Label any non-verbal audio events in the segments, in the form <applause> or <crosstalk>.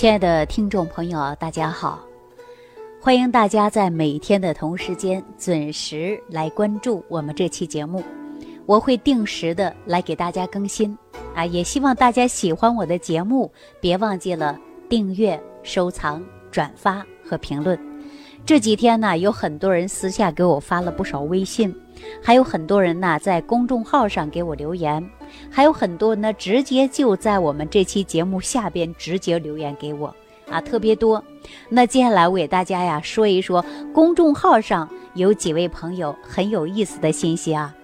亲爱的听众朋友，大家好！欢迎大家在每天的同时间准时来关注我们这期节目，我会定时的来给大家更新啊！也希望大家喜欢我的节目，别忘记了订阅、收藏、转发和评论。这几天呢，有很多人私下给我发了不少微信，还有很多人呢在公众号上给我留言，还有很多呢直接就在我们这期节目下边直接留言给我啊，特别多。那接下来我给大家呀说一说公众号上有几位朋友很有意思的信息啊，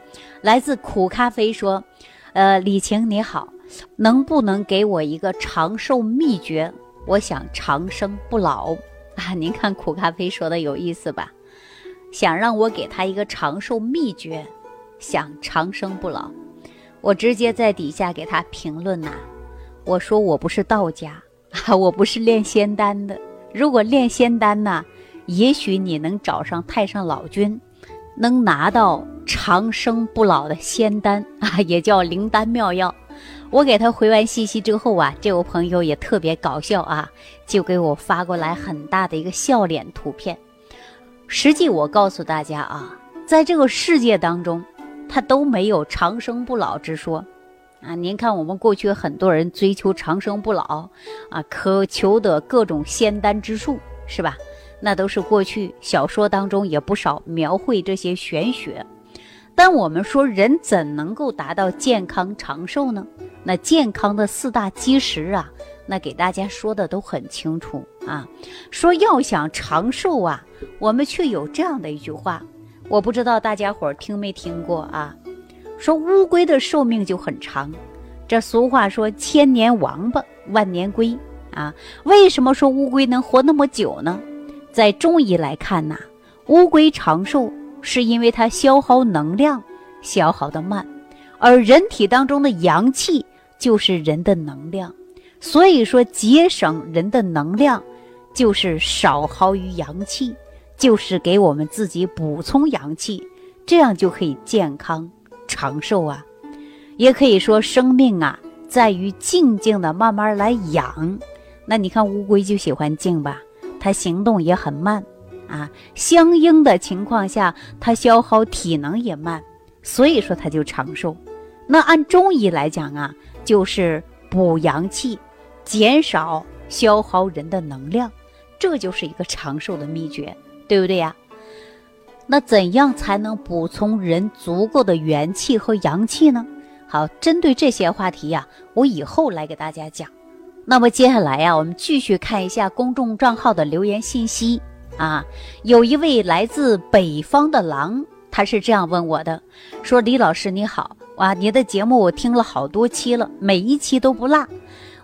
来自苦咖啡说，呃，李晴你好，能不能给我一个长寿秘诀？我想长生不老。啊，您看苦咖啡说的有意思吧？想让我给他一个长寿秘诀，想长生不老，我直接在底下给他评论呐。我说我不是道家，<laughs> 我不是炼仙丹的。如果炼仙丹呐，也许你能找上太上老君，能拿到长生不老的仙丹 <laughs> 啊，也叫灵丹妙药。我给他回完信息之后啊，这位朋友也特别搞笑啊，就给我发过来很大的一个笑脸图片。实际我告诉大家啊，在这个世界当中，他都没有长生不老之说啊。您看，我们过去很多人追求长生不老啊，渴求的各种仙丹之术，是吧？那都是过去小说当中也不少描绘这些玄学。但我们说，人怎能够达到健康长寿呢？那健康的四大基石啊，那给大家说的都很清楚啊。说要想长寿啊，我们却有这样的一句话，我不知道大家伙听没听过啊？说乌龟的寿命就很长。这俗话说“千年王八，万年龟”啊。为什么说乌龟能活那么久呢？在中医来看呐，乌龟长寿。是因为它消耗能量消耗的慢，而人体当中的阳气就是人的能量，所以说节省人的能量就是少耗于阳气，就是给我们自己补充阳气，这样就可以健康长寿啊。也可以说生命啊在于静静的慢慢来养。那你看乌龟就喜欢静吧，它行动也很慢。啊，相应的情况下，它消耗体能也慢，所以说它就长寿。那按中医来讲啊，就是补阳气，减少消耗人的能量，这就是一个长寿的秘诀，对不对呀？那怎样才能补充人足够的元气和阳气呢？好，针对这些话题呀，我以后来给大家讲。那么接下来呀，我们继续看一下公众账号的留言信息。啊，有一位来自北方的狼，他是这样问我的：说李老师你好，哇，你的节目我听了好多期了，每一期都不落。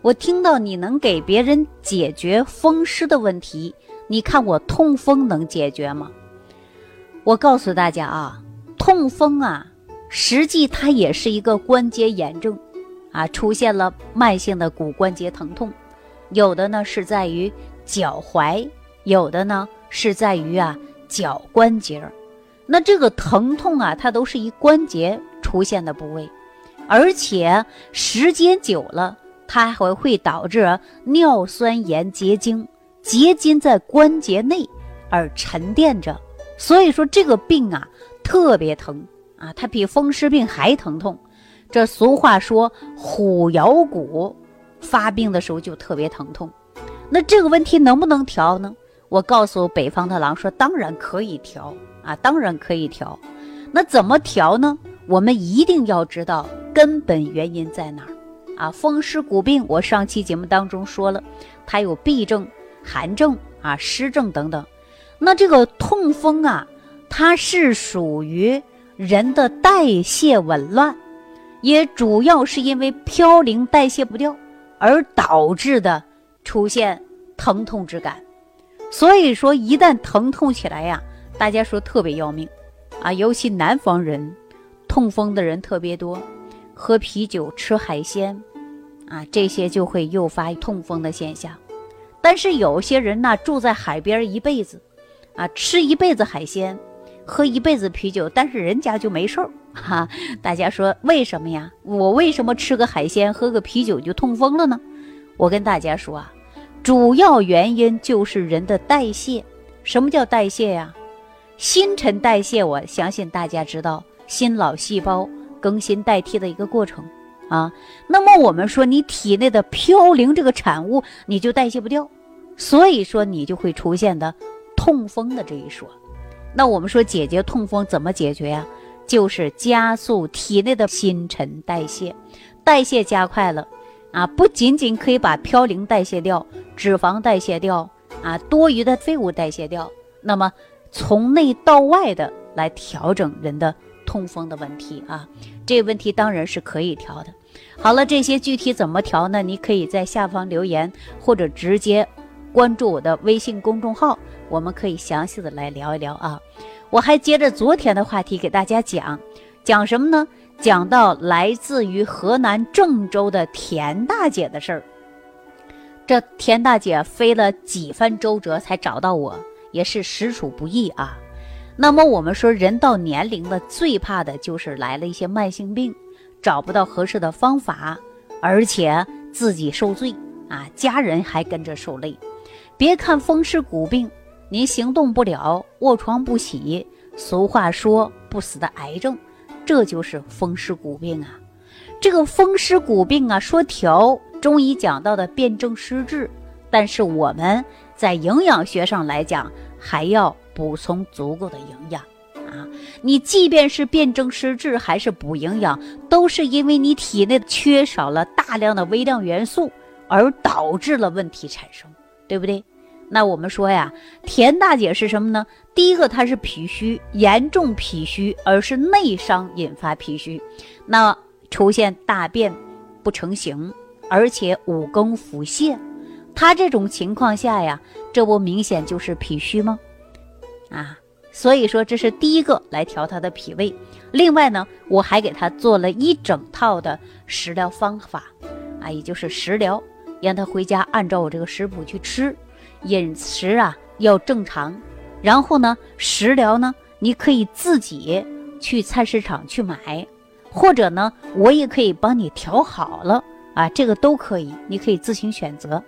我听到你能给别人解决风湿的问题，你看我痛风能解决吗？我告诉大家啊，痛风啊，实际它也是一个关节炎症，啊，出现了慢性的骨关节疼痛，有的呢是在于脚踝，有的呢。是在于啊脚关节儿，那这个疼痛啊，它都是一关节出现的部位，而且时间久了，它还会导致尿酸盐结晶，结晶在关节内而沉淀着，所以说这个病啊特别疼啊，它比风湿病还疼痛。这俗话说虎咬骨，发病的时候就特别疼痛，那这个问题能不能调呢？我告诉北方的狼说：“当然可以调啊，当然可以调。那怎么调呢？我们一定要知道根本原因在哪儿啊！风湿骨病，我上期节目当中说了，它有痹症、寒症啊、湿症等等。那这个痛风啊，它是属于人的代谢紊乱，也主要是因为嘌呤代谢不掉而导致的出现疼痛之感。”所以说，一旦疼痛起来呀，大家说特别要命，啊，尤其南方人，痛风的人特别多，喝啤酒、吃海鲜，啊，这些就会诱发痛风的现象。但是有些人呢，住在海边一辈子，啊，吃一辈子海鲜，喝一辈子啤酒，但是人家就没事儿，<laughs> 哈。大家说为什么呀？我为什么吃个海鲜、喝个啤酒就痛风了呢？我跟大家说啊。主要原因就是人的代谢。什么叫代谢呀？新陈代谢，我相信大家知道，新老细胞更新代替的一个过程啊。那么我们说，你体内的嘌呤这个产物，你就代谢不掉，所以说你就会出现的痛风的这一说。那我们说解决痛风怎么解决呀？就是加速体内的新陈代谢，代谢加快了，啊，不仅仅可以把嘌呤代谢掉，脂肪代谢掉，啊，多余的废物代谢掉，那么从内到外的来调整人的痛风的问题啊，这个问题当然是可以调的。好了，这些具体怎么调呢？你可以在下方留言，或者直接关注我的微信公众号，我们可以详细的来聊一聊啊。我还接着昨天的话题给大家讲，讲什么呢？讲到来自于河南郑州的田大姐的事儿。这田大姐飞了几番周折才找到我，也是实属不易啊。那么我们说，人到年龄了，最怕的就是来了一些慢性病，找不到合适的方法，而且自己受罪啊，家人还跟着受累。别看风湿骨病。您行动不了，卧床不起。俗话说“不死的癌症”，这就是风湿骨病啊。这个风湿骨病啊，说调，中医讲到的辨证施治，但是我们在营养学上来讲，还要补充足够的营养啊。你即便是辨证施治，还是补营养，都是因为你体内缺少了大量的微量元素，而导致了问题产生，对不对？那我们说呀，田大姐是什么呢？第一个，她是脾虚，严重脾虚，而是内伤引发脾虚，那出现大便不成形，而且五更腹泻，她这种情况下呀，这不明显就是脾虚吗？啊，所以说这是第一个来调他的脾胃。另外呢，我还给他做了一整套的食疗方法，啊，也就是食疗，让他回家按照我这个食谱去吃。饮食啊要正常，然后呢，食疗呢，你可以自己去菜市场去买，或者呢，我也可以帮你调好了啊，这个都可以，你可以自行选择。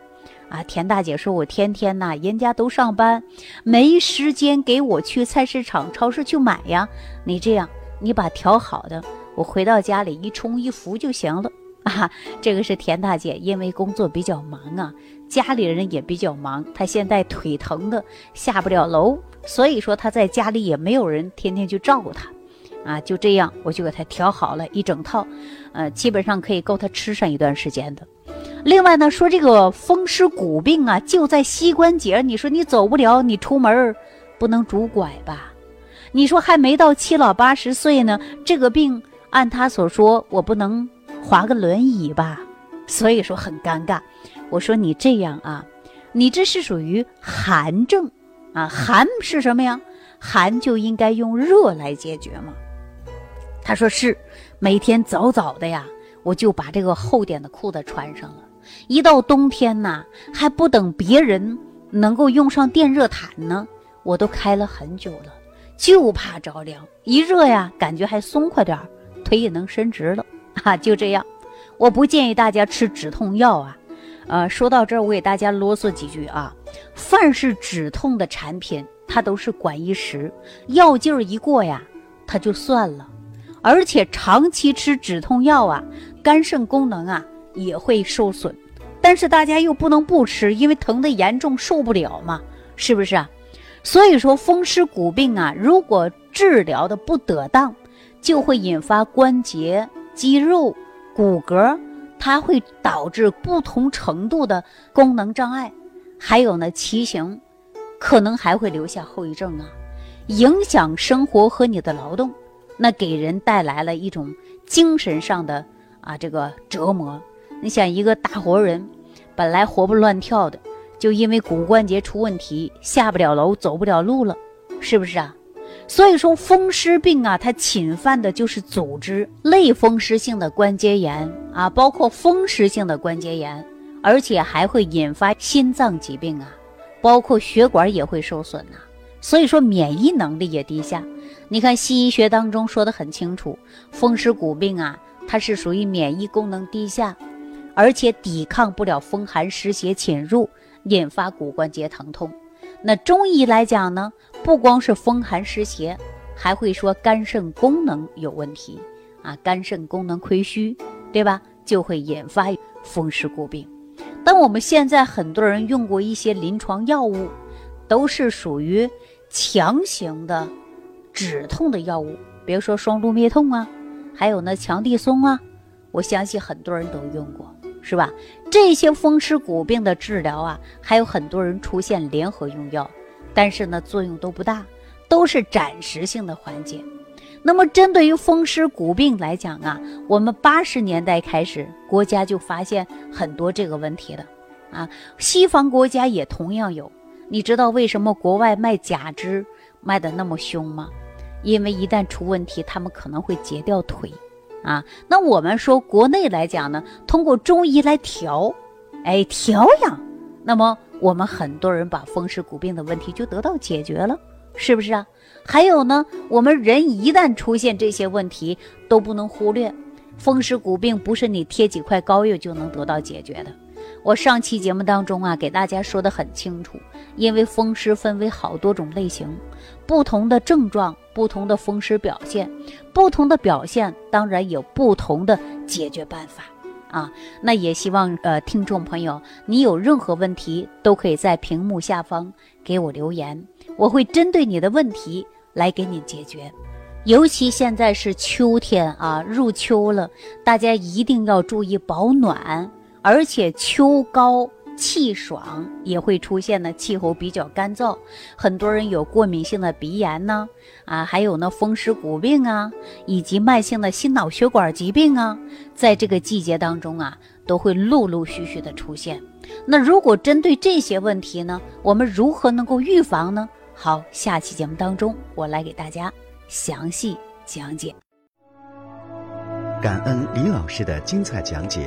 啊，田大姐说，我天天呐，人家都上班，没时间给我去菜市场、超市去买呀。你这样，你把调好的，我回到家里一冲一服就行了。<laughs> 啊，这个是田大姐，因为工作比较忙啊，家里人也比较忙，她现在腿疼的下不了楼，所以说她在家里也没有人天天去照顾她，啊，就这样我就给她调好了一整套，呃，基本上可以够她吃上一段时间的。另外呢，说这个风湿骨病啊，就在膝关节，你说你走不了，你出门不能拄拐吧？你说还没到七老八十岁呢，这个病按他所说，我不能。划个轮椅吧，所以说很尴尬。我说你这样啊，你这是属于寒症啊，寒是什么呀？寒就应该用热来解决嘛。他说是，每天早早的呀，我就把这个厚点的裤子穿上了。一到冬天呐，还不等别人能够用上电热毯呢，我都开了很久了，就怕着凉。一热呀，感觉还松快点儿，腿也能伸直了。啊，就这样，我不建议大家吃止痛药啊。呃，说到这儿，我给大家啰嗦几句啊。凡是止痛的产品，它都是管一时，药劲儿一过呀，它就算了。而且长期吃止痛药啊，肝肾功能啊也会受损。但是大家又不能不吃，因为疼的严重受不了嘛，是不是啊？所以说风湿骨病啊，如果治疗的不得当，就会引发关节。肌肉、骨骼，它会导致不同程度的功能障碍，还有呢，畸形，可能还会留下后遗症啊，影响生活和你的劳动，那给人带来了一种精神上的啊这个折磨。你想，一个大活人，本来活蹦乱跳的，就因为骨关节出问题，下不了楼，走不了路了，是不是啊？所以说风湿病啊，它侵犯的就是组织类风湿性的关节炎啊，包括风湿性的关节炎，而且还会引发心脏疾病啊，包括血管也会受损呐。所以说免疫能力也低下。你看西医学当中说的很清楚，风湿骨病啊，它是属于免疫功能低下，而且抵抗不了风寒湿邪侵入，引发骨关节疼痛。那中医来讲呢，不光是风寒湿邪，还会说肝肾功能有问题啊，肝肾功能亏虚，对吧？就会引发风湿骨病。但我们现在很多人用过一些临床药物，都是属于强行的止痛的药物，比如说双氯灭痛啊，还有呢强地松啊，我相信很多人都用过。是吧？这些风湿骨病的治疗啊，还有很多人出现联合用药，但是呢，作用都不大，都是暂时性的缓解。那么，针对于风湿骨病来讲啊，我们八十年代开始，国家就发现很多这个问题了啊。西方国家也同样有。你知道为什么国外卖假肢卖的那么凶吗？因为一旦出问题，他们可能会截掉腿。啊，那我们说国内来讲呢，通过中医来调，哎，调养，那么我们很多人把风湿骨病的问题就得到解决了，是不是啊？还有呢，我们人一旦出现这些问题，都不能忽略，风湿骨病不是你贴几块膏药就能得到解决的。我上期节目当中啊，给大家说的很清楚，因为风湿分为好多种类型，不同的症状，不同的风湿表现，不同的表现当然有不同的解决办法啊。那也希望呃听众朋友，你有任何问题都可以在屏幕下方给我留言，我会针对你的问题来给你解决。尤其现在是秋天啊，入秋了，大家一定要注意保暖。而且秋高气爽，也会出现呢气候比较干燥，很多人有过敏性的鼻炎呢，啊，还有呢风湿骨病啊，以及慢性的心脑血管疾病啊，在这个季节当中啊，都会陆陆续续的出现。那如果针对这些问题呢，我们如何能够预防呢？好，下期节目当中我来给大家详细讲解。感恩李老师的精彩讲解。